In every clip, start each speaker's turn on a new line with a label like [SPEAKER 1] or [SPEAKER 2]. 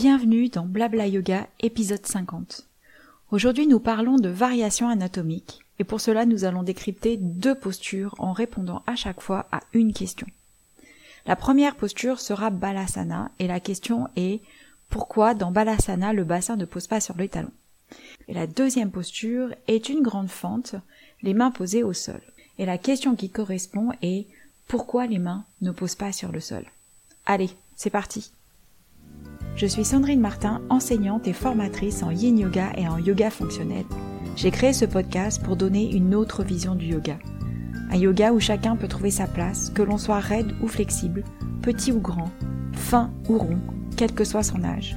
[SPEAKER 1] Bienvenue dans Blabla Yoga épisode 50. Aujourd'hui nous parlons de variations anatomiques et pour cela nous allons décrypter deux postures en répondant à chaque fois à une question. La première posture sera Balasana et la question est pourquoi dans Balasana le bassin ne pose pas sur les talons? Et la deuxième posture est une grande fente, les mains posées au sol. Et la question qui correspond est pourquoi les mains ne posent pas sur le sol? Allez, c'est parti Je suis Sandrine Martin, enseignante et formatrice en yin yoga et en yoga fonctionnel. J'ai créé ce podcast pour donner une autre vision du yoga. Un yoga où chacun peut trouver sa place, que l'on soit raide ou flexible, petit ou grand, fin ou rond, quel que soit son âge.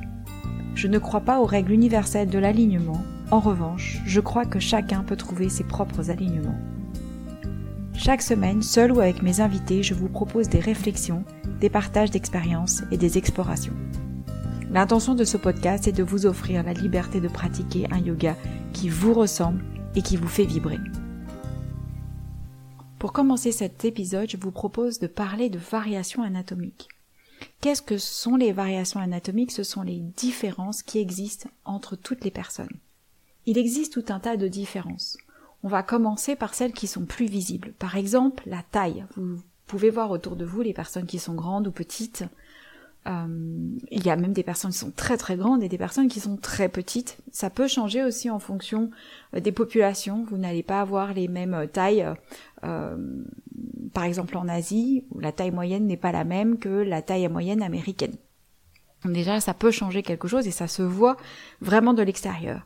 [SPEAKER 1] Je ne crois pas aux règles universelles de l'alignement, en revanche, je crois que chacun peut trouver ses propres alignements. Chaque semaine, seul ou avec mes invités, je vous propose des réflexions, des partages d'expériences et des explorations. L'intention de ce podcast est de vous offrir la liberté de pratiquer un yoga qui vous ressemble et qui vous fait vibrer. Pour commencer cet épisode, je vous propose de parler de variations anatomiques. Qu'est-ce que sont les variations anatomiques? Ce sont les différences qui existent entre toutes les personnes. Il existe tout un tas de différences. On va commencer par celles qui sont plus visibles. Par exemple, la taille. Vous pouvez voir autour de vous les personnes qui sont grandes ou petites. Euh, il y a même des personnes qui sont très très grandes et des personnes qui sont très petites. Ça peut changer aussi en fonction euh, des populations. Vous n'allez pas avoir les mêmes tailles. Euh, par exemple en Asie, où la taille moyenne n'est pas la même que la taille moyenne américaine. Déjà, ça peut changer quelque chose et ça se voit vraiment de l'extérieur.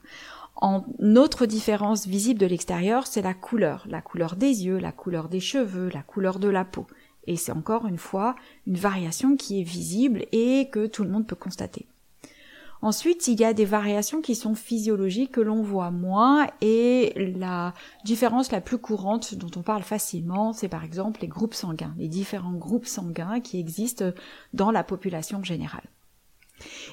[SPEAKER 1] En autre différence visible de l'extérieur, c'est la couleur, la couleur des yeux, la couleur des cheveux, la couleur de la peau. Et c'est encore une fois une variation qui est visible et que tout le monde peut constater. Ensuite, il y a des variations qui sont physiologiques que l'on voit moins et la différence la plus courante dont on parle facilement, c'est par exemple les groupes sanguins, les différents groupes sanguins qui existent dans la population générale.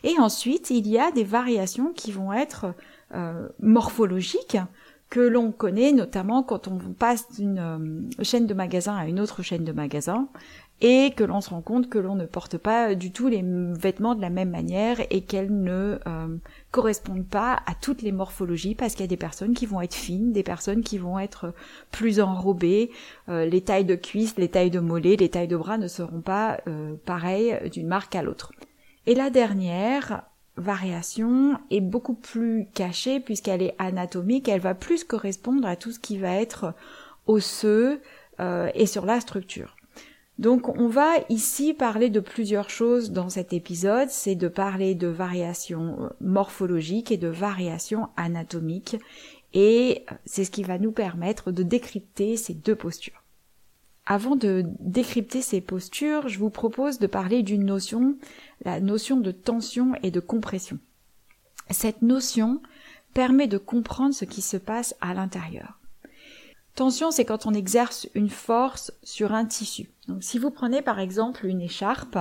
[SPEAKER 1] Et ensuite, il y a des variations qui vont être euh, morphologique que l'on connaît notamment quand on passe d'une euh, chaîne de magasins à une autre chaîne de magasins et que l'on se rend compte que l'on ne porte pas du tout les vêtements de la même manière et qu'elles ne euh, correspondent pas à toutes les morphologies parce qu'il y a des personnes qui vont être fines, des personnes qui vont être plus enrobées, les tailles de cuisses, les tailles de mollets, les tailles de bras ne seront pas pareilles d'une marque à l'autre. Et la dernière, variation est beaucoup plus cachée puisqu'elle est anatomique, elle va plus correspondre à tout ce qui va être osseux euh, et sur la structure. Donc on va ici parler de plusieurs choses dans cet épisode, c'est de parler de variations morphologiques et de variations anatomiques et c'est ce qui va nous permettre de décrypter ces deux postures. Avant de décrypter ces postures, je vous propose de parler d'une notion, la notion de tension et de compression. Cette notion permet de comprendre ce qui se passe à l'intérieur. Tension, c'est quand on exerce une force sur un tissu. Donc si vous prenez par exemple une écharpe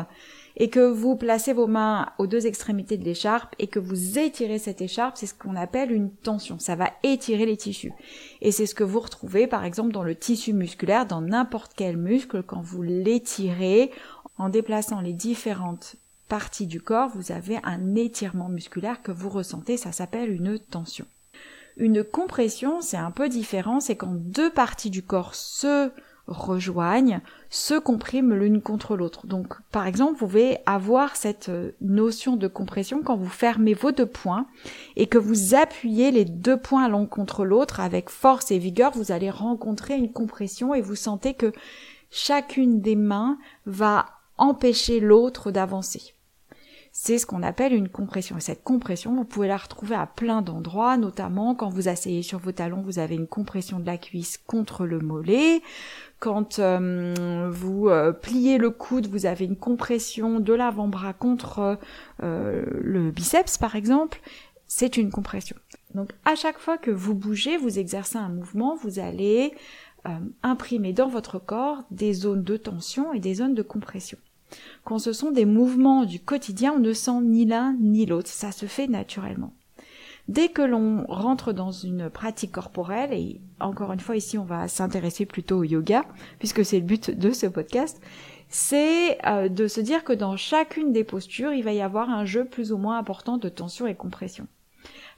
[SPEAKER 1] et que vous placez vos mains aux deux extrémités de l'écharpe et que vous étirez cette écharpe, c'est ce qu'on appelle une tension. Ça va étirer les tissus. Et c'est ce que vous retrouvez par exemple dans le tissu musculaire, dans n'importe quel muscle, quand vous l'étirez en déplaçant les différentes parties du corps, vous avez un étirement musculaire que vous ressentez, ça s'appelle une tension. Une compression, c'est un peu différent, c'est quand deux parties du corps se rejoignent, se compriment l'une contre l'autre. Donc, par exemple, vous pouvez avoir cette euh, notion de compression quand vous fermez vos deux poings et que vous appuyez les deux poings l'un contre l'autre avec force et vigueur, vous allez rencontrer une compression et vous sentez que chacune des mains va empêcher l'autre d'avancer c'est ce qu'on appelle une compression. Et cette compression, vous pouvez la retrouver à plein d'endroits, notamment quand vous asseyez sur vos talons, vous avez une compression de la cuisse contre le mollet. Quand euh, vous euh, pliez le coude, vous avez une compression de l'avant-bras contre euh, le biceps, par exemple. C'est une compression. Donc à chaque fois que vous bougez, vous exercez un mouvement, vous allez imprimer dans votre corps des zones de tension et des zones de compression. Quand ce sont des mouvements du quotidien, on ne sent ni l'un ni l'autre, ça se fait naturellement. Dès que l'on rentre dans une pratique corporelle, et encore une fois ici on va s'intéresser plutôt au yoga, puisque c'est le but de ce podcast, c'est euh, de se dire que dans chacune des postures, il va y avoir un jeu plus ou moins important de tension et compression.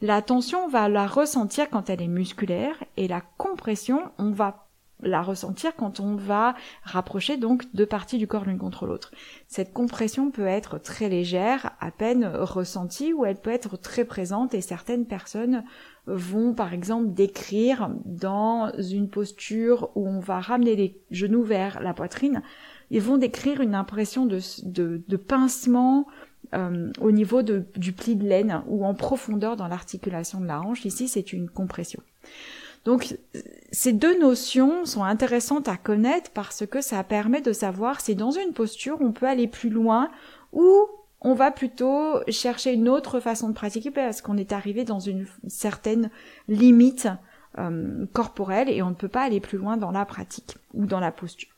[SPEAKER 1] La tension, on va la ressentir quand elle est musculaire et la compression, on va la ressentir quand on va rapprocher donc deux parties du corps l'une contre l'autre. Cette compression peut être très légère, à peine ressentie, ou elle peut être très présente et certaines personnes vont par exemple décrire dans une posture où on va ramener les genoux vers la poitrine, ils vont décrire une impression de, de, pincement euh, au niveau du pli de laine ou en profondeur dans l'articulation de la hanche. Ici, c'est une compression. Donc ces deux notions sont intéressantes à connaître parce que ça permet de savoir si dans une posture on peut aller plus loin ou on va plutôt chercher une autre façon de pratiquer parce qu'on est arrivé dans une certaine limite euh, corporelle et on ne peut pas aller plus loin dans la pratique ou dans la posture.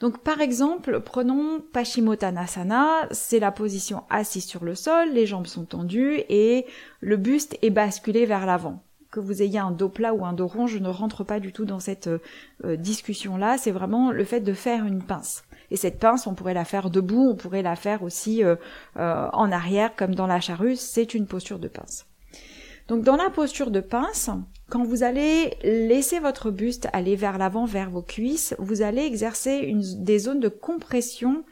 [SPEAKER 1] Donc par exemple, prenons Paschimottanasana, c'est la position assise sur le sol, les jambes sont tendues et le buste est basculé vers l'avant que vous ayez un dos plat ou un dos rond, je ne rentre pas du tout dans cette euh, discussion-là. C'est vraiment le fait de faire une pince. Et cette pince, on pourrait la faire debout, on pourrait la faire aussi euh, euh, en arrière, comme dans la charrue. C'est une posture de pince. Donc dans la posture de pince, quand vous allez laisser votre buste aller vers l'avant, vers vos cuisses, vous allez exercer des zones de compression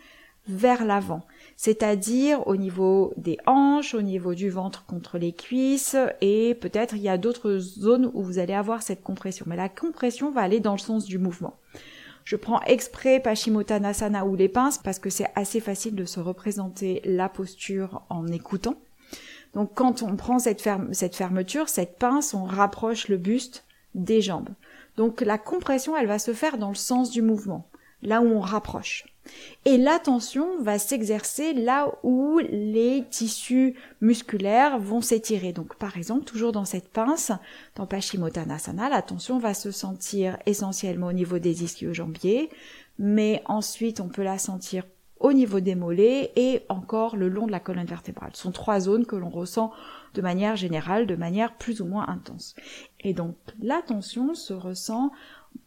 [SPEAKER 1] vers l'avant c'est-à-dire au niveau des hanches, au niveau du ventre contre les cuisses, et peut-être il y a d'autres zones où vous allez avoir cette compression. Mais la compression va aller dans le sens du mouvement. Je prends exprès Paschimottanasana ou les pinces parce que c'est assez facile de se représenter la posture en écoutant. Donc quand on prend cette, cette fermeture, cette pince, on rapproche le buste des jambes. Donc la compression, elle va se faire dans le sens du mouvement, là où on rapproche. Et la tension va s'exercer là où les tissus musculaires vont s'étirer. Donc par exemple, toujours dans cette pince, dans Paschimottanasana, la tension va se sentir essentiellement au niveau des ischio-jambiers, mais ensuite on peut la sentir au niveau des mollets et encore le long de la colonne vertébrale. Ce sont trois zones que l'on ressent de manière générale, de manière plus ou moins intense. Et donc la tension se ressent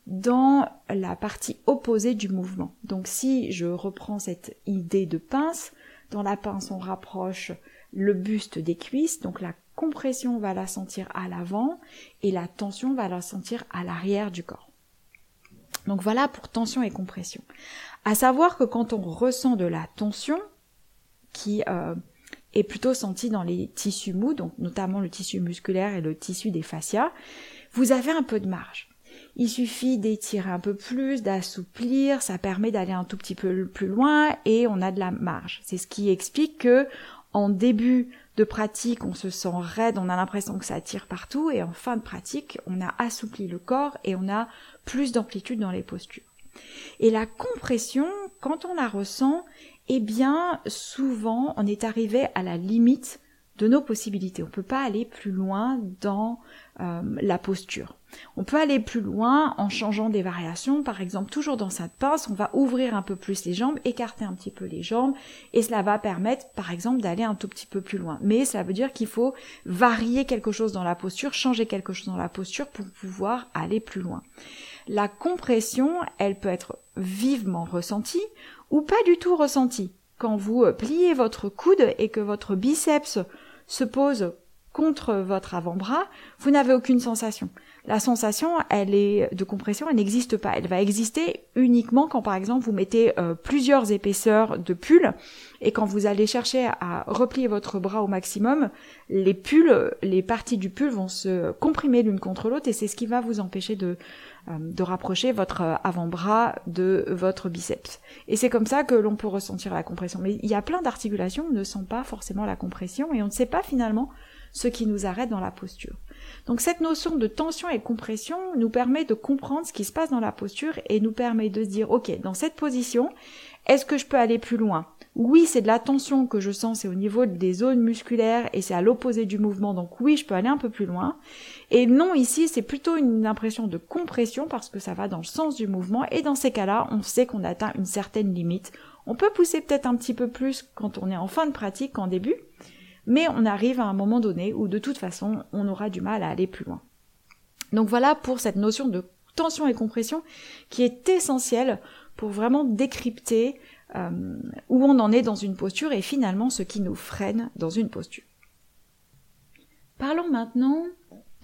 [SPEAKER 1] dans la partie opposée du mouvement. Donc si je reprends cette idée de pince, dans la pince on rapproche le buste des cuisses, donc la compression va la sentir à l'avant et la tension va la sentir à l'arrière du corps. Donc voilà pour tension et compression. À savoir que quand on ressent de la tension, qui euh, est plutôt sentie dans les tissus mous, donc notamment le tissu musculaire et le tissu des fascias, vous avez un peu de marge. Il suffit d'étirer un peu plus, d'assouplir, ça permet d'aller un tout petit peu plus loin et on a de la marge. C'est ce qui explique que en début de pratique, on se sent raide, on a l'impression que ça tire partout et en fin de pratique, on a assoupli le corps et on a plus d'amplitude dans les postures. Et la compression, quand on la ressent, eh bien, souvent, on est arrivé à la limite de nos possibilités. On ne peut pas aller plus loin dans euh, la posture. On peut aller plus loin en changeant des variations. Par exemple, toujours dans cette pince, on va ouvrir un peu plus les jambes, écarter un petit peu les jambes, et cela va permettre, par exemple, d'aller un tout petit peu plus loin. Mais cela veut dire qu'il faut varier quelque chose dans la posture, changer quelque chose dans la posture pour pouvoir aller plus loin. La compression, elle peut être vivement ressentie ou pas du tout ressentie. Quand vous pliez votre coude et que votre biceps se pose contre votre avant-bras, vous n'avez aucune sensation la sensation, elle est de compression, elle n'existe pas. Elle va exister uniquement quand, par exemple, vous mettez euh, plusieurs épaisseurs de pull et quand vous allez chercher à replier votre bras au maximum, les pulls, les parties du pull vont se comprimer l'une contre l'autre et c'est ce qui va vous empêcher de, euh, de rapprocher votre avant-bras de votre biceps. Et c'est comme ça que l'on peut ressentir la compression. Mais il y a plein d'articulations où on ne sent pas forcément la compression et on ne sait pas finalement ce qui nous arrête dans la posture. Donc cette notion de tension et compression nous permet de comprendre ce qui se passe dans la posture et nous permet de se dire, ok, dans cette position, est-ce que je peux aller plus loin? Oui, c'est de la tension que je sens, c'est au niveau des zones musculaires et c'est à l'opposé du mouvement, donc oui, je peux aller un peu plus loin. Et non, ici, c'est plutôt une impression de compression parce que ça va dans le sens du mouvement et dans ces cas-là, on sait qu'on atteint une certaine limite. On peut pousser peut-être un petit peu plus quand on est en fin de pratique qu'en début, mais on arrive à un moment donné où de toute façon on aura du mal à aller plus loin. Donc voilà pour cette notion de tension et compression qui est essentielle pour vraiment décrypter euh, où on en est dans une posture et finalement ce qui nous freine dans une posture. Parlons maintenant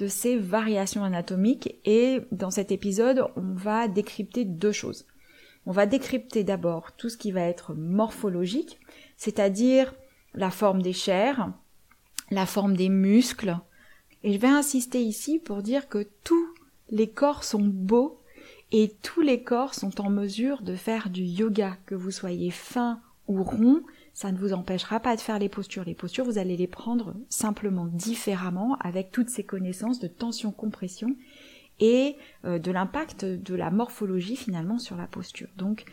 [SPEAKER 1] ces variations anatomiques et dans cet épisode on va décrypter deux choses. On va décrypter d'abord tout ce qui va être morphologique, c'est-à-dire la forme des chairs, la forme des muscles. Et je vais insister ici pour dire que tous les corps sont beaux et tous les corps sont en mesure de faire du yoga, que vous soyez fin ou rond, ça ne vous empêchera pas de faire les postures. Les postures, vous allez les prendre simplement différemment avec toutes ces connaissances de tension-compression et euh, de l'impact de la morphologie finalement sur la posture. Donc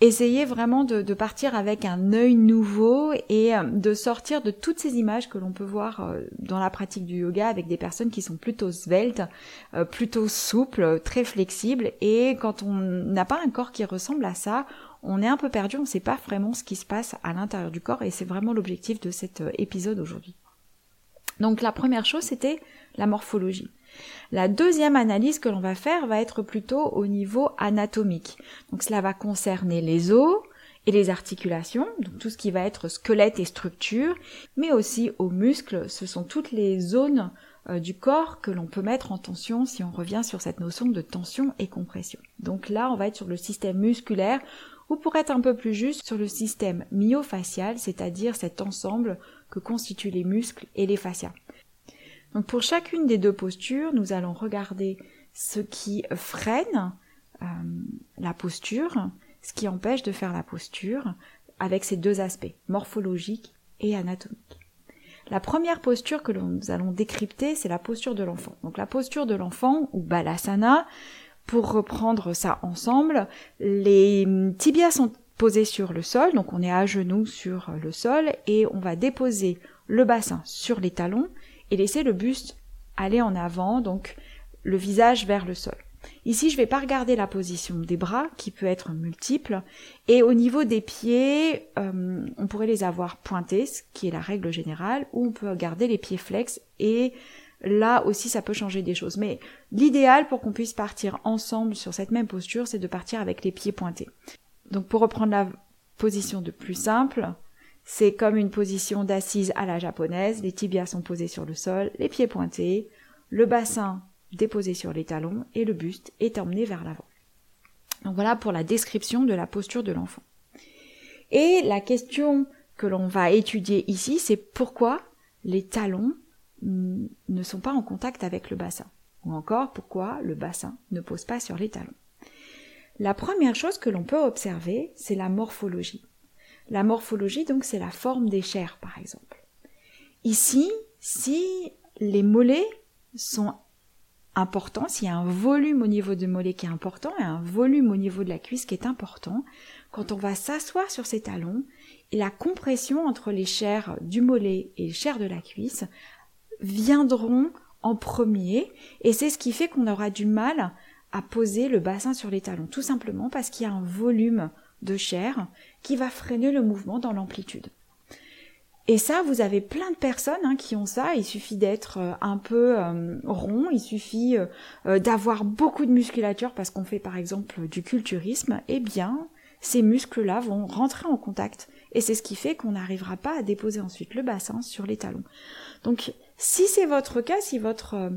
[SPEAKER 1] essayez vraiment de, partir avec un œil nouveau et euh, de sortir de toutes ces images que l'on peut voir euh, dans la pratique du yoga avec des personnes qui sont plutôt sveltes, plutôt souples, très flexibles et quand on n'a pas un corps qui ressemble à ça, on est un peu perdu, on ne sait pas vraiment ce qui se passe à l'intérieur du corps et c'est vraiment l'objectif de cet épisode aujourd'hui. Donc la première chose c'était la morphologie. La deuxième analyse que l'on va faire va être plutôt au niveau anatomique. Donc cela va concerner les os et les articulations, donc tout ce qui va être squelette et structure, mais aussi aux muscles, ce sont toutes les zones euh, du corps que l'on peut mettre en tension si on revient sur cette notion de tension et compression. Donc là, on va être sur le système musculaire ou pour être un peu plus juste sur le système myofascial, c'est-à-dire cet ensemble que constituent les muscles et les fascias. Pour chacune des deux postures, nous allons regarder ce qui freine euh, la posture, ce qui empêche de faire la posture, avec ces deux aspects, morphologique et anatomique. La première posture que nous allons décrypter, c'est la posture de l'enfant. Donc la posture de l'enfant, ou balasana, pour reprendre ça ensemble, les tibias sont posés sur le sol, donc on est à genoux sur le sol, et on va déposer le bassin sur les talons et laisser le buste aller en avant, donc le visage vers le sol. Ici, je ne vais pas regarder la position des bras, qui peut être multiple, et au niveau des pieds, euh, on pourrait les avoir pointés, ce qui est la règle générale, ou on peut garder les pieds flex, et là aussi, ça peut changer des choses. Mais l'idéal pour qu'on puisse partir ensemble sur cette même posture, c'est de partir avec les pieds pointés. Donc pour reprendre la position de plus simple, c'est comme une position d'assise à la japonaise, les tibias sont posés sur le sol, les pieds pointés, le bassin déposé sur les talons et le buste est emmené vers l'avant. Donc voilà pour la description de la posture de l'enfant. Et la question que l'on va étudier ici, c'est pourquoi les talons ne sont pas en contact avec le bassin. Ou encore pourquoi le bassin ne pose pas sur les talons. La première chose que l'on peut observer, c'est la morphologie. La morphologie, donc, c'est la forme des chairs, par exemple. Ici, si les mollets sont importants, s'il y a un volume au niveau du mollet qui est important et un volume au niveau de la cuisse qui est important, quand on va s'asseoir sur ses talons, la compression entre les chairs du mollet et les chairs de la cuisse viendront en premier, et c'est ce qui fait qu'on aura du mal à poser le bassin sur les talons, tout simplement parce qu'il y a un volume de chair qui va freiner le mouvement dans l'amplitude. Et ça, vous avez plein de personnes hein, qui ont ça. Il suffit d'être euh, un peu euh, rond, il suffit euh, d'avoir beaucoup de musculature parce qu'on fait par exemple du culturisme. Eh bien, ces muscles-là vont rentrer en contact. Et c'est ce qui fait qu'on n'arrivera pas à déposer ensuite le bassin sur les talons. Donc, si c'est votre cas, si votre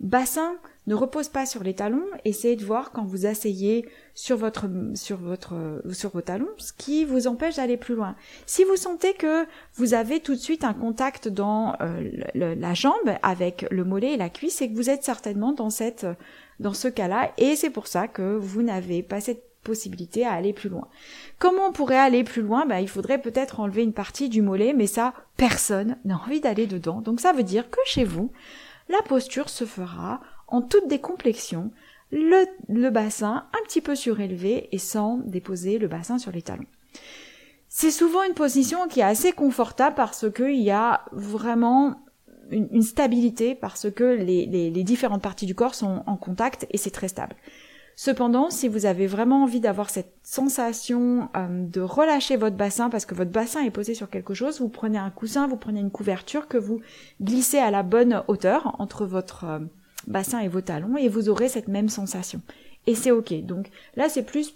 [SPEAKER 1] bassin ne repose pas sur les talons, essayez de voir quand vous asseyez sur votre sur votre sur vos talons ce qui vous empêche d'aller plus loin. Si vous sentez que vous avez tout de suite un contact dans euh, la jambe avec le mollet et la cuisse, c'est que vous êtes certainement dans cette dans ce cas-là et c'est pour ça que vous n'avez pas cette possibilité à aller plus loin. Comment on pourrait aller plus loin? Ben, Il faudrait peut-être enlever une partie du mollet, mais ça, personne n'a envie d'aller dedans. Donc ça veut dire que chez vous, la posture se fera en toute décomplexion, le, le bassin un petit peu surélevé et sans déposer le bassin sur les talons. C'est souvent une position qui est assez confortable parce qu'il y a vraiment une, stabilité, parce que les, les, différentes parties du corps sont en contact et c'est très stable. Cependant, si vous avez vraiment envie d'avoir cette sensation euh, de relâcher votre bassin parce que votre bassin est posé sur quelque chose, vous prenez un coussin, vous prenez une couverture que vous glissez à la bonne hauteur entre votre euh, bassin et vos talons et vous aurez cette même sensation. Et c'est ok. Donc là, c'est plus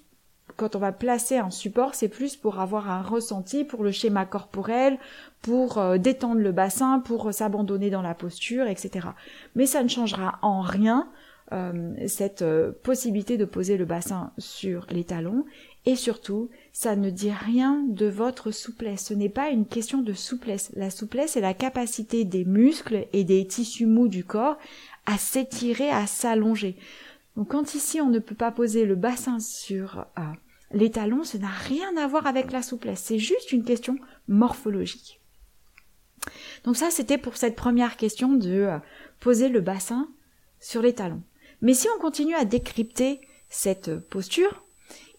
[SPEAKER 1] quand on va placer un support, c'est plus pour avoir un ressenti, pour le schéma corporel, pour euh, détendre le bassin, pour s'abandonner dans la posture, etc. Mais ça ne changera en rien euh, cette euh, possibilité de poser le bassin sur les talons et surtout, ça ne dit rien de votre souplesse. Ce n'est pas une question de souplesse. La souplesse est la capacité des muscles et des tissus mous du corps à s'étirer, à s'allonger. Donc quand ici on ne peut pas poser le bassin sur euh, les talons, ça n'a rien à voir avec la souplesse. C'est juste une question morphologique. Donc ça, c'était pour cette première question de poser le bassin sur les talons. Mais si on continue à décrypter cette posture,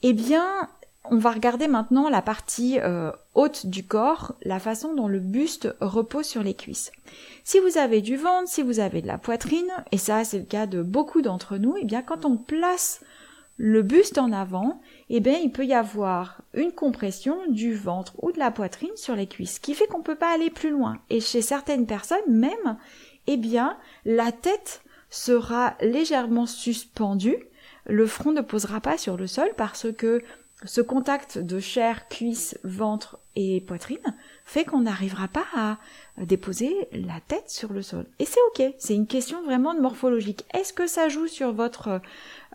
[SPEAKER 1] eh bien, on va regarder maintenant la partie euh, haute du corps, la façon dont le buste repose sur les cuisses. Si vous avez du ventre, si vous avez de la poitrine, et ça c'est le cas de beaucoup d'entre nous, eh bien quand on place le buste en avant, eh bien il peut y avoir une compression du ventre ou de la poitrine sur les cuisses, qui fait qu'on ne peut pas aller plus loin. Et chez certaines personnes même, eh bien la tête sera légèrement suspendue, le front ne posera pas sur le sol parce que ce contact de chair, cuisse, ventre et poitrine fait qu'on n'arrivera pas à déposer la tête sur le sol. Et c'est ok, c'est une question vraiment de morphologique. Est-ce que ça joue sur votre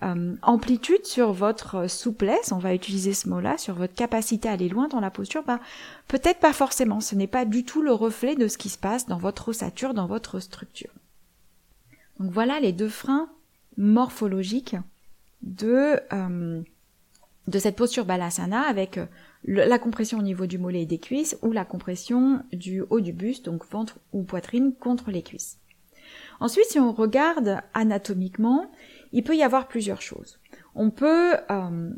[SPEAKER 1] euh, amplitude, sur votre souplesse, on va utiliser ce mot-là, sur votre capacité à aller loin dans la posture? Ben, Peut-être pas forcément, ce n'est pas du tout le reflet de ce qui se passe dans votre ossature, dans votre structure. Donc voilà les deux freins morphologiques de... Euh, de cette posture balasana avec euh, la compression au niveau du mollet et des cuisses ou la compression du haut du buste, donc ventre ou poitrine contre les cuisses. Ensuite, si on regarde anatomiquement, il peut y avoir plusieurs choses. On peut euh,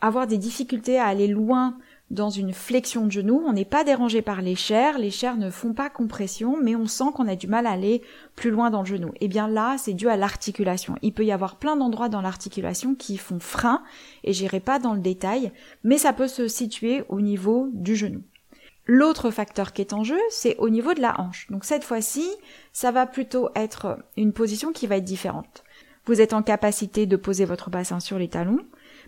[SPEAKER 1] avoir des difficultés à aller loin dans une flexion de genou, on n'est pas dérangé par les chairs, les chairs ne font pas compression, mais on sent qu'on a du mal à aller plus loin dans le genou. Et eh bien là, c'est dû à l'articulation. Il peut y avoir plein d'endroits dans l'articulation qui font frein, et j'irai pas dans le détail, mais ça peut se situer au niveau du genou. L'autre facteur qui est en jeu, c'est au niveau de la hanche. Donc cette fois-ci, ça va plutôt être une position qui va être différente. Vous êtes en capacité de poser votre bassin sur les talons,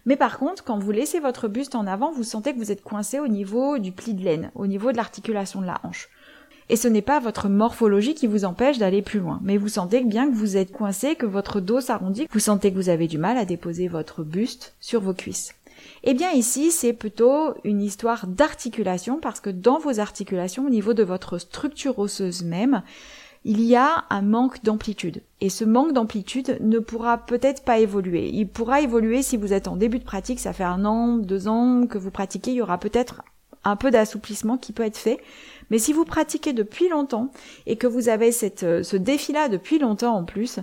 [SPEAKER 1] mais par contre, quand vous laissez votre buste en avant, vous sentez que vous êtes coincé au niveau du pli de laine, au niveau de l'articulation de la hanche. Et ce n'est pas votre morphologie qui vous empêche d'aller plus loin, mais vous sentez bien que vous êtes coincé, que votre dos s'arrondit, vous sentez que vous avez du mal à déposer votre buste sur vos cuisses. Eh bien ici, c'est plutôt une histoire d'articulation parce que dans vos articulations, au niveau de votre structure osseuse même, il y a un manque d'amplitude. Et ce manque d'amplitude ne pourra peut-être pas évoluer. Il pourra évoluer si vous êtes en début de pratique, ça fait un an, deux ans que vous pratiquez, il y aura peut-être un peu d'assouplissement qui peut être fait. Mais si vous pratiquez depuis longtemps et que vous avez euh, ce défi-là depuis longtemps en plus,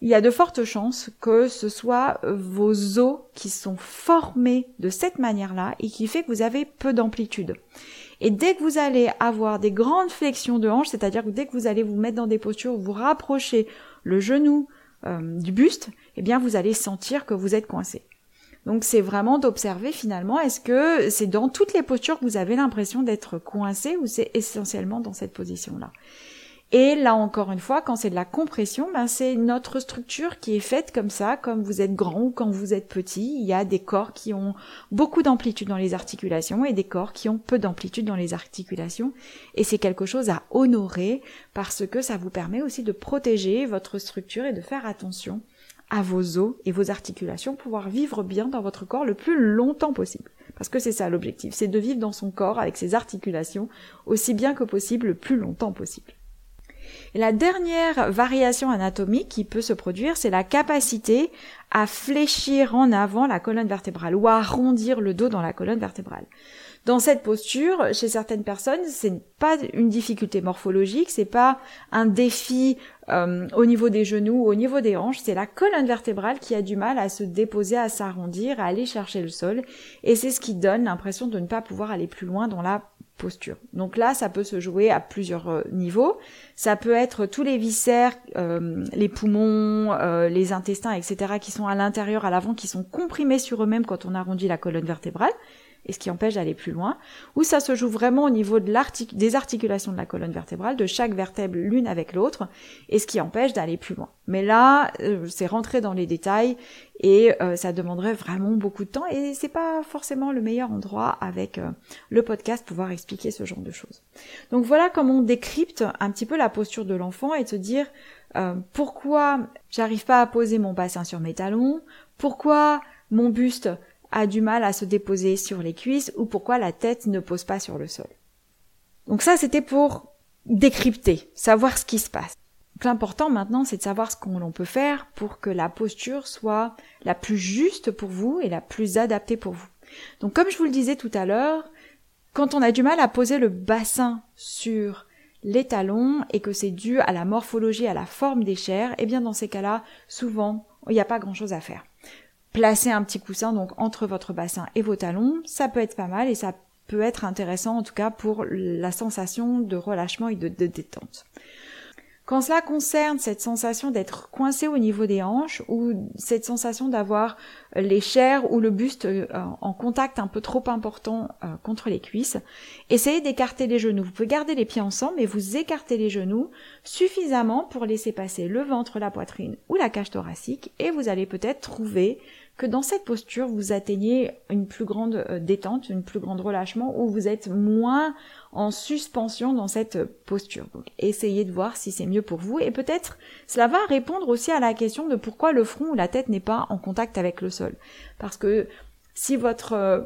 [SPEAKER 1] il y a de fortes chances que ce soit vos os qui sont formés de cette manière-là et qui fait que vous avez peu d'amplitude. Et dès que vous allez avoir des grandes flexions de hanches, c'est-à-dire que dès que vous allez vous mettre dans des postures où vous rapprochez le genou euh, du buste, eh bien vous allez sentir que vous êtes coincé. Donc c'est vraiment d'observer finalement est-ce que c'est dans toutes les postures que vous avez l'impression d'être coincé ou c'est essentiellement dans cette position-là? Et là encore une fois, quand c'est de la compression, ben c'est notre structure qui est faite comme ça, comme vous êtes grand ou quand vous êtes petit. Il y a des corps qui ont beaucoup d'amplitude dans les articulations et des corps qui ont peu d'amplitude dans les articulations. Et c'est quelque chose à honorer parce que ça vous permet aussi de protéger votre structure et de faire attention à vos os et vos articulations, pouvoir vivre bien dans votre corps le plus longtemps possible. Parce que c'est ça l'objectif, c'est de vivre dans son corps avec ses articulations aussi bien que possible le plus longtemps possible. Et la dernière variation anatomique qui peut se produire, c'est la capacité à fléchir en avant la colonne vertébrale ou à arrondir le dos dans la colonne vertébrale. Dans cette posture, chez certaines personnes, c'est pas une difficulté morphologique, c'est pas un défi euh, au niveau des genoux, au niveau des hanches, c'est la colonne vertébrale qui a du mal à se déposer, à s'arrondir, à aller chercher le sol, et c'est ce qui donne l'impression de ne pas pouvoir aller plus loin dans la Donc là, ça peut se jouer à plusieurs euh, niveaux. Ça peut être tous les viscères, euh, les poumons, euh, les intestins, etc., qui sont à l'intérieur, à l'avant, qui sont comprimés sur eux-mêmes quand on arrondit la colonne vertébrale. Et ce qui empêche d'aller plus loin, ou ça se joue vraiment au niveau de des articulations de la colonne vertébrale, de chaque vertèbre l'une avec l'autre, et ce qui empêche d'aller plus loin. Mais là, euh, c'est rentrer dans les détails et euh, ça demanderait vraiment beaucoup de temps et c'est pas forcément le meilleur endroit avec euh, le podcast pour pouvoir expliquer ce genre de choses. Donc voilà comment on décrypte un petit peu la posture de l'enfant et de se dire pourquoi j'arrive pas à poser mon bassin sur mes talons, pourquoi mon buste a du mal à se déposer sur les cuisses ou pourquoi la tête ne pose pas sur le sol. Donc ça, c'était pour décrypter, savoir ce qui se passe. L'important maintenant, c'est de savoir ce qu'on peut faire pour que la posture soit la plus juste pour vous et la plus adaptée pour vous. Donc comme je vous le disais tout à l'heure, quand on a du mal à poser le bassin sur les talons et que c'est dû à la morphologie, à la forme des chairs, eh bien dans ces cas-là, souvent, il n'y a pas grand-chose à faire. Placez un petit coussin donc entre votre bassin et vos talons, ça peut être pas mal et ça peut être intéressant en tout cas pour la sensation de relâchement et de, détente. Quand cela concerne cette sensation d'être coincé au niveau des hanches ou cette sensation d'avoir les chairs ou le buste euh, en contact un peu trop important euh, contre les cuisses, essayez d'écarter les genoux. Vous pouvez garder les pieds ensemble mais vous écartez les genoux suffisamment pour laisser passer le ventre, la poitrine ou la cage thoracique et vous allez peut-être trouver que dans cette posture, vous atteignez une plus grande euh, détente, une plus grande relâchement, où vous êtes moins en suspension dans cette posture. Donc essayez de voir si c'est mieux pour vous, et peut-être cela va répondre aussi à la question de pourquoi le front ou la tête n'est pas en contact avec le sol. Parce que si votre euh,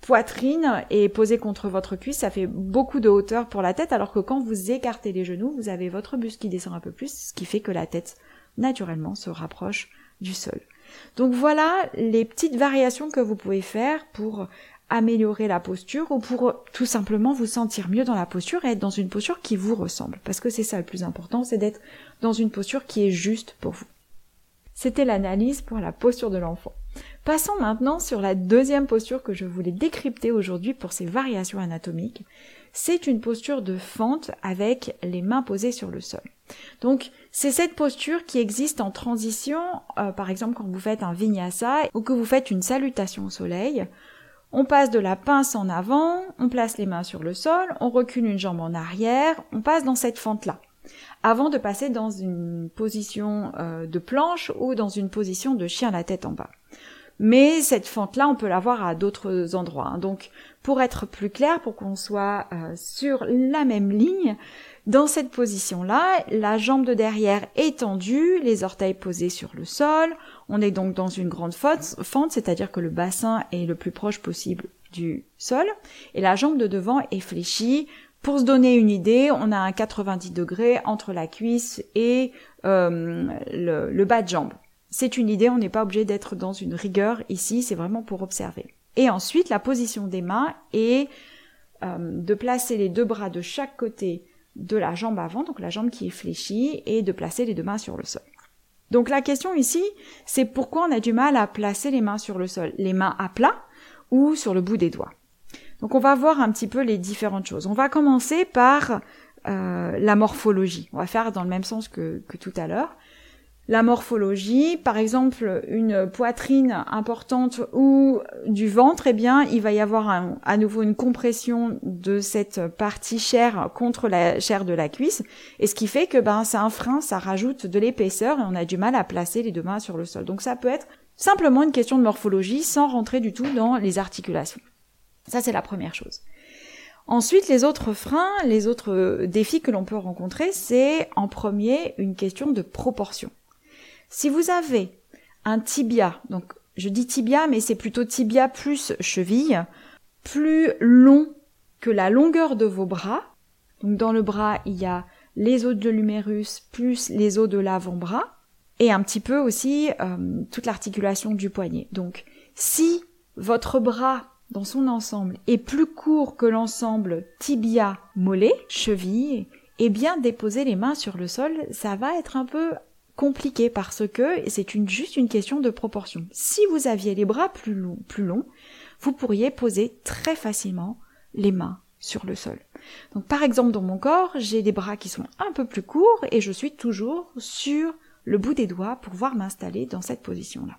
[SPEAKER 1] poitrine est posée contre votre cuisse, ça fait beaucoup de hauteur pour la tête, alors que quand vous écartez les genoux, vous avez votre buste qui descend un peu plus, ce qui fait que la tête, naturellement, se rapproche du sol. Donc voilà les petites variations que vous pouvez faire pour améliorer la posture ou pour tout simplement vous sentir mieux dans la posture et être dans une posture qui vous ressemble. Parce que c'est ça le plus important, c'est d'être dans une posture qui est juste pour vous. C'était l'analyse pour la posture de l'enfant. Passons maintenant sur la deuxième posture que je voulais décrypter aujourd'hui pour ces variations anatomiques. C'est une posture de fente avec les mains posées sur le sol. Donc c'est cette posture qui existe en transition, euh, par exemple quand vous faites un vinyasa ou que vous faites une salutation au soleil. On passe de la pince en avant, on place les mains sur le sol, on recule une jambe en arrière, on passe dans cette fente-là, avant de passer dans une position euh, de planche ou dans une position de chien la tête en bas. Mais cette fente-là, on peut l'avoir à d'autres endroits. Hein. Donc, pour être plus clair, pour qu'on soit euh, sur la même ligne, dans cette position-là, la jambe de derrière est tendue, les orteils posés sur le sol. On est donc dans une grande fente, c'est-à-dire que le bassin est le plus proche possible du sol. Et la jambe de devant est fléchie. Pour se donner une idée, on a un 90 degrés entre la cuisse et euh, le, bas de jambe. C'est une idée, on n'est pas obligé d'être dans une rigueur ici, c'est vraiment pour observer. Et ensuite, la position des mains est euh, de placer les deux bras de chaque côté de la jambe avant, donc la jambe qui est fléchie, et de placer les deux mains sur le sol. Donc la question ici, c'est pourquoi on a du mal à placer les mains sur le sol, les mains à plat ou sur le bout des doigts? Donc on va voir un petit peu les différentes choses. On va commencer par euh, la morphologie. On va faire dans le même sens que tout à l'heure la morphologie, par exemple une poitrine importante ou du ventre, eh bien il va y avoir à nouveau une compression de cette partie chair contre la chair de la cuisse, et ce qui fait que ben c'est un frein, ça rajoute de l'épaisseur et on a du mal à placer les deux mains sur le sol. Donc ça peut être simplement une question de morphologie sans rentrer du tout dans les articulations. Ça c'est la première chose. Ensuite, les autres freins, les autres défis que l'on peut rencontrer, c'est en premier une question de proportion. Si vous avez un tibia, donc je dis tibia, mais c'est plutôt tibia plus cheville, plus long que la longueur de vos bras, donc dans le bras il y a les os de l'humérus plus les os de l'avant-bras, et un petit peu aussi euh, toute l'articulation du poignet. Donc si votre bras dans son ensemble est plus court que l'ensemble tibia-mollet, cheville, eh bien déposer les mains sur le sol, ça va être un peu compliqué parce que c'est une, juste une question de proportion. Si vous aviez les bras plus, longs, vous pourriez poser très facilement les mains sur le sol. Donc par exemple dans mon corps, j'ai des bras qui sont un peu plus courts et je suis toujours sur le bout des doigts pour pouvoir m'installer dans cette position-là.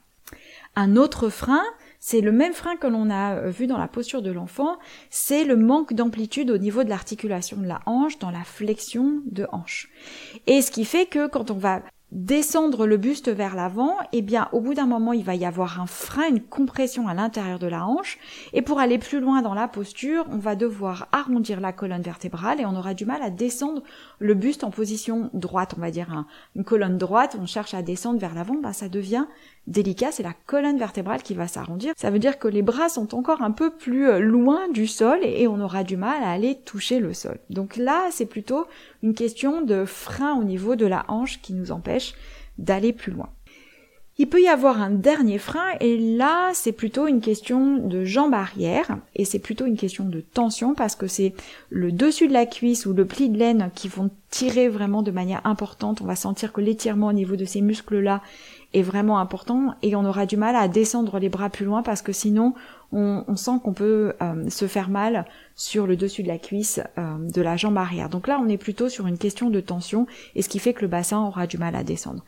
[SPEAKER 1] Un autre frein, c'est le même frein que l'on a euh, vu dans la posture de l'enfant, c'est le manque d'amplitude au niveau de l'articulation de la hanche dans la flexion de hanche. Et ce qui fait que quand on va descendre le buste vers l'avant, eh bien au bout d'un moment il va y avoir un frein, une compression à l'intérieur de la hanche. Et pour aller plus loin dans la posture, on va devoir arrondir la colonne vertébrale et on aura du mal à descendre le buste en position droite, on va dire une colonne droite, on cherche à descendre vers l'avant, bah ça devient délicat, c'est la colonne vertébrale qui va s'arrondir. Ça veut dire que les bras sont encore un peu plus euh, loin du sol et on aura du mal à aller toucher le sol. Donc là, c'est plutôt une question de frein au niveau de la hanche qui nous empêche d'aller plus loin. Il peut y avoir un dernier frein et là c'est plutôt une question de jambe arrière et c'est plutôt une question de tension parce que c'est le dessus de la cuisse ou le pli de laine qui vont tirer vraiment de manière importante. On va sentir que l'étirement au niveau de ces muscles là est vraiment important et on aura du mal à descendre les bras plus loin parce que sinon on, sent qu'on peut euh, se faire mal sur le dessus de la cuisse euh, de la jambe arrière. Donc là on est plutôt sur une question de tension et ce qui fait que le bassin aura du mal à descendre.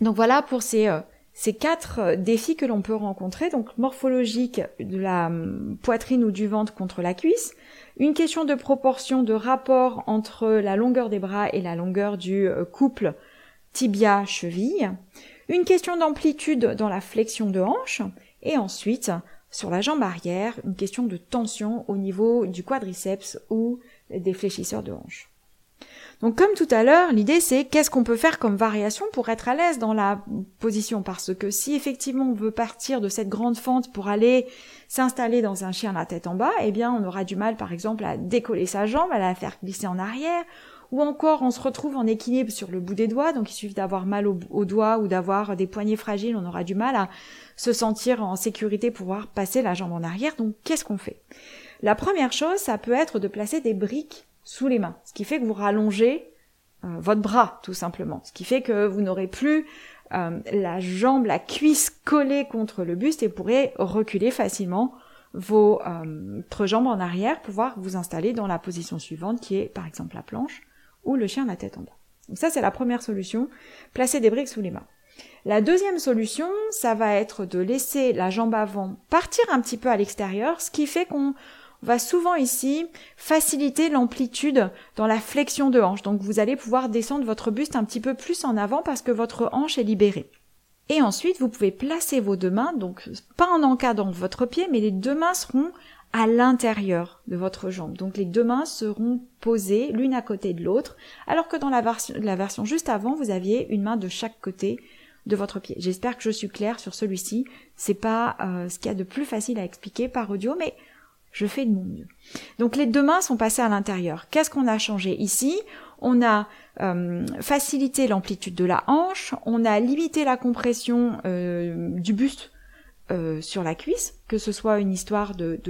[SPEAKER 1] Donc voilà pour ces, euh, ces quatre euh, défis que l'on peut rencontrer, donc morphologique de la hum, poitrine ou du ventre contre la cuisse, une question de proportion de rapport entre la longueur des bras et la longueur du euh, couple tibia-cheville, une question d'amplitude dans la flexion de hanche, et ensuite, sur la jambe arrière, une question de tension au niveau du quadriceps ou des fléchisseurs de hanche. Donc comme tout à l'heure, l'idée c'est qu'est-ce qu'on peut faire comme variation pour être à l'aise dans la position? Parce que si effectivement on veut partir de cette grande fente pour aller s'installer dans un chien la tête en bas, eh bien on aura du mal par exemple à décoller sa jambe, à la faire glisser en arrière ou encore on se retrouve en équilibre sur le bout des doigts, donc il suffit d'avoir mal au, doigt ou d'avoir des poignets fragiles, on aura du mal à se sentir en sécurité pour pouvoir passer la jambe en arrière. Donc qu'est-ce qu'on fait? La première chose, ça peut être de placer des briques sous les mains, ce qui fait que vous rallongez euh, votre bras tout simplement, ce qui fait que vous n'aurez plus euh, la jambe, la cuisse collée contre le buste et pourrez reculer facilement votre euh, jambe en arrière pouvoir vous installer dans la position suivante qui est par exemple la planche ou le chien la tête en bas. Donc ça c'est la première solution, placer des briques sous les mains. La deuxième solution, ça va être de laisser la jambe avant partir un petit peu à l'extérieur, ce qui fait qu'on va souvent ici faciliter l'amplitude dans la flexion de hanche. Donc vous allez pouvoir descendre votre buste un petit peu plus en avant parce que votre hanche est libérée. Et ensuite, vous pouvez placer vos deux mains, donc pas en encadrant votre pied, mais les deux mains seront à l'intérieur de votre jambe. Donc les deux mains seront posées l'une à côté de l'autre, alors que dans la, version, juste avant, vous aviez une main de chaque côté de votre pied. J'espère que je suis claire sur celui-ci. C'est pas euh, ce qu'il y a de plus facile à expliquer par audio, mais je fais de mon mieux. Donc les deux mains sont passées à l'intérieur. Qu'est-ce qu'on a changé ici? On a euh, facilité l'amplitude de la hanche, on a limité la compression euh, du buste euh, sur la cuisse, que ce soit une histoire de,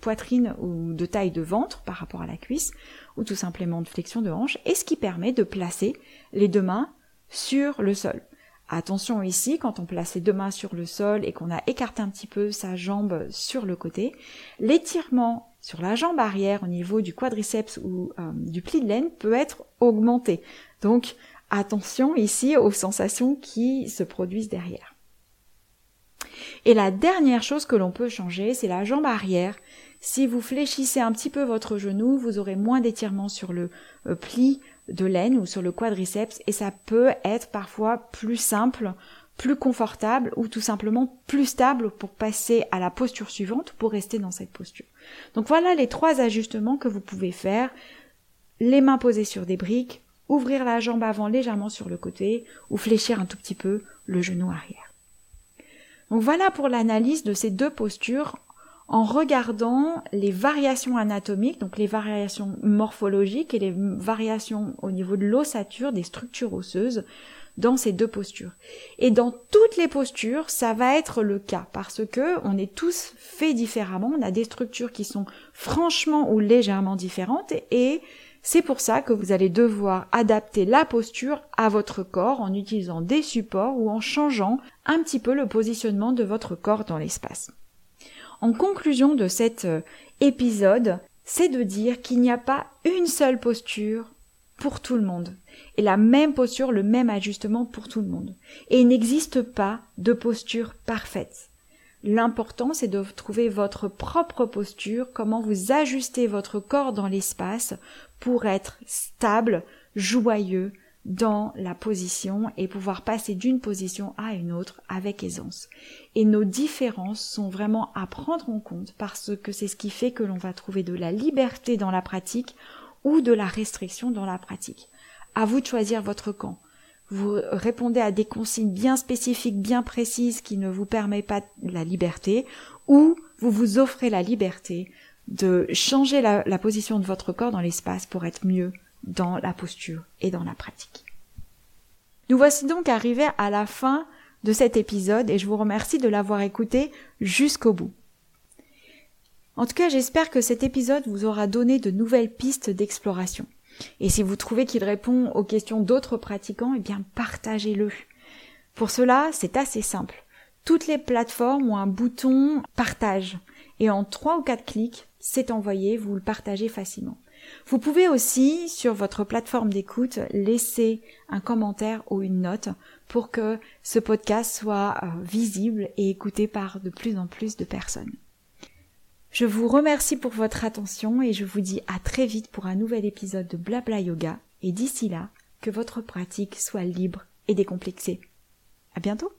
[SPEAKER 1] poitrine ou de taille de ventre par rapport à la cuisse, ou tout simplement de flexion de hanche, et ce qui permet de placer les deux mains sur le sol. Attention ici, quand on place les deux mains sur le sol et qu'on a écarté un petit peu sa jambe sur le côté, l'étirement sur la jambe arrière au niveau du quadriceps ou euh, du pli de laine peut être augmenté. Donc attention ici aux sensations qui se produisent derrière. Et la dernière chose que l'on peut changer, c'est la jambe arrière. Si vous fléchissez un petit peu votre genou, vous aurez moins d'étirement sur le euh, pli de laine ou sur le quadriceps et ça peut être parfois plus simple, plus confortable ou tout simplement plus stable pour passer à la posture suivante pour rester dans cette posture. Donc voilà les trois ajustements que vous pouvez faire. Les mains posées sur des briques, ouvrir la jambe avant légèrement sur le côté ou fléchir un tout petit peu le genou arrière. Donc voilà pour l'analyse de ces deux postures en regardant les variations anatomiques, donc les variations morphologiques et les variations au niveau de l'ossature des structures osseuses dans ces deux postures. Et dans toutes les postures, ça va être le cas parce que on est tous faits différemment, on a des structures qui sont franchement ou légèrement différentes et c'est pour ça que vous allez devoir adapter la posture à votre corps en utilisant des supports ou en changeant un petit peu le positionnement de votre corps dans l'espace. En conclusion de cet euh, épisode, c'est de dire qu'il n'y a pas une seule posture pour tout le monde. Et la même posture, le même ajustement pour tout le monde. Et il n'existe pas de posture parfaite. L'important, c'est de trouver votre propre posture, comment vous ajustez votre corps dans l'espace pour être stable, joyeux dans la position et pouvoir passer d'une position à une autre avec aisance. Et nos différences sont vraiment à prendre en compte parce que c'est ce qui fait que l'on va trouver de la liberté dans la pratique ou de la restriction dans la pratique. À vous de choisir votre camp. Vous répondez à des consignes bien spécifiques, bien précises qui ne vous permettent pas la liberté ou vous vous offrez la liberté de changer la, la position de votre corps dans l'espace pour être mieux dans la posture et dans la pratique. Nous voici donc arrivés à la fin de cet épisode et je vous remercie de l'avoir écouté jusqu'au bout. En tout cas, j'espère que cet épisode vous aura donné de nouvelles pistes d'exploration. Et si vous trouvez qu'il répond aux questions d'autres pratiquants, eh bien partagez-le. Pour cela, c'est assez simple. Toutes les plateformes ont un bouton partage. Et en trois ou quatre clics, c'est envoyé, vous le partagez facilement. Vous pouvez aussi, sur votre plateforme d'écoute, laisser un commentaire ou une note pour que ce podcast soit euh, visible et écouté par de plus en plus de personnes. Je vous remercie pour votre attention et je vous dis à très vite pour un nouvel épisode de Blabla Yoga et d'ici là, que votre pratique soit libre et décomplexée. À bientôt!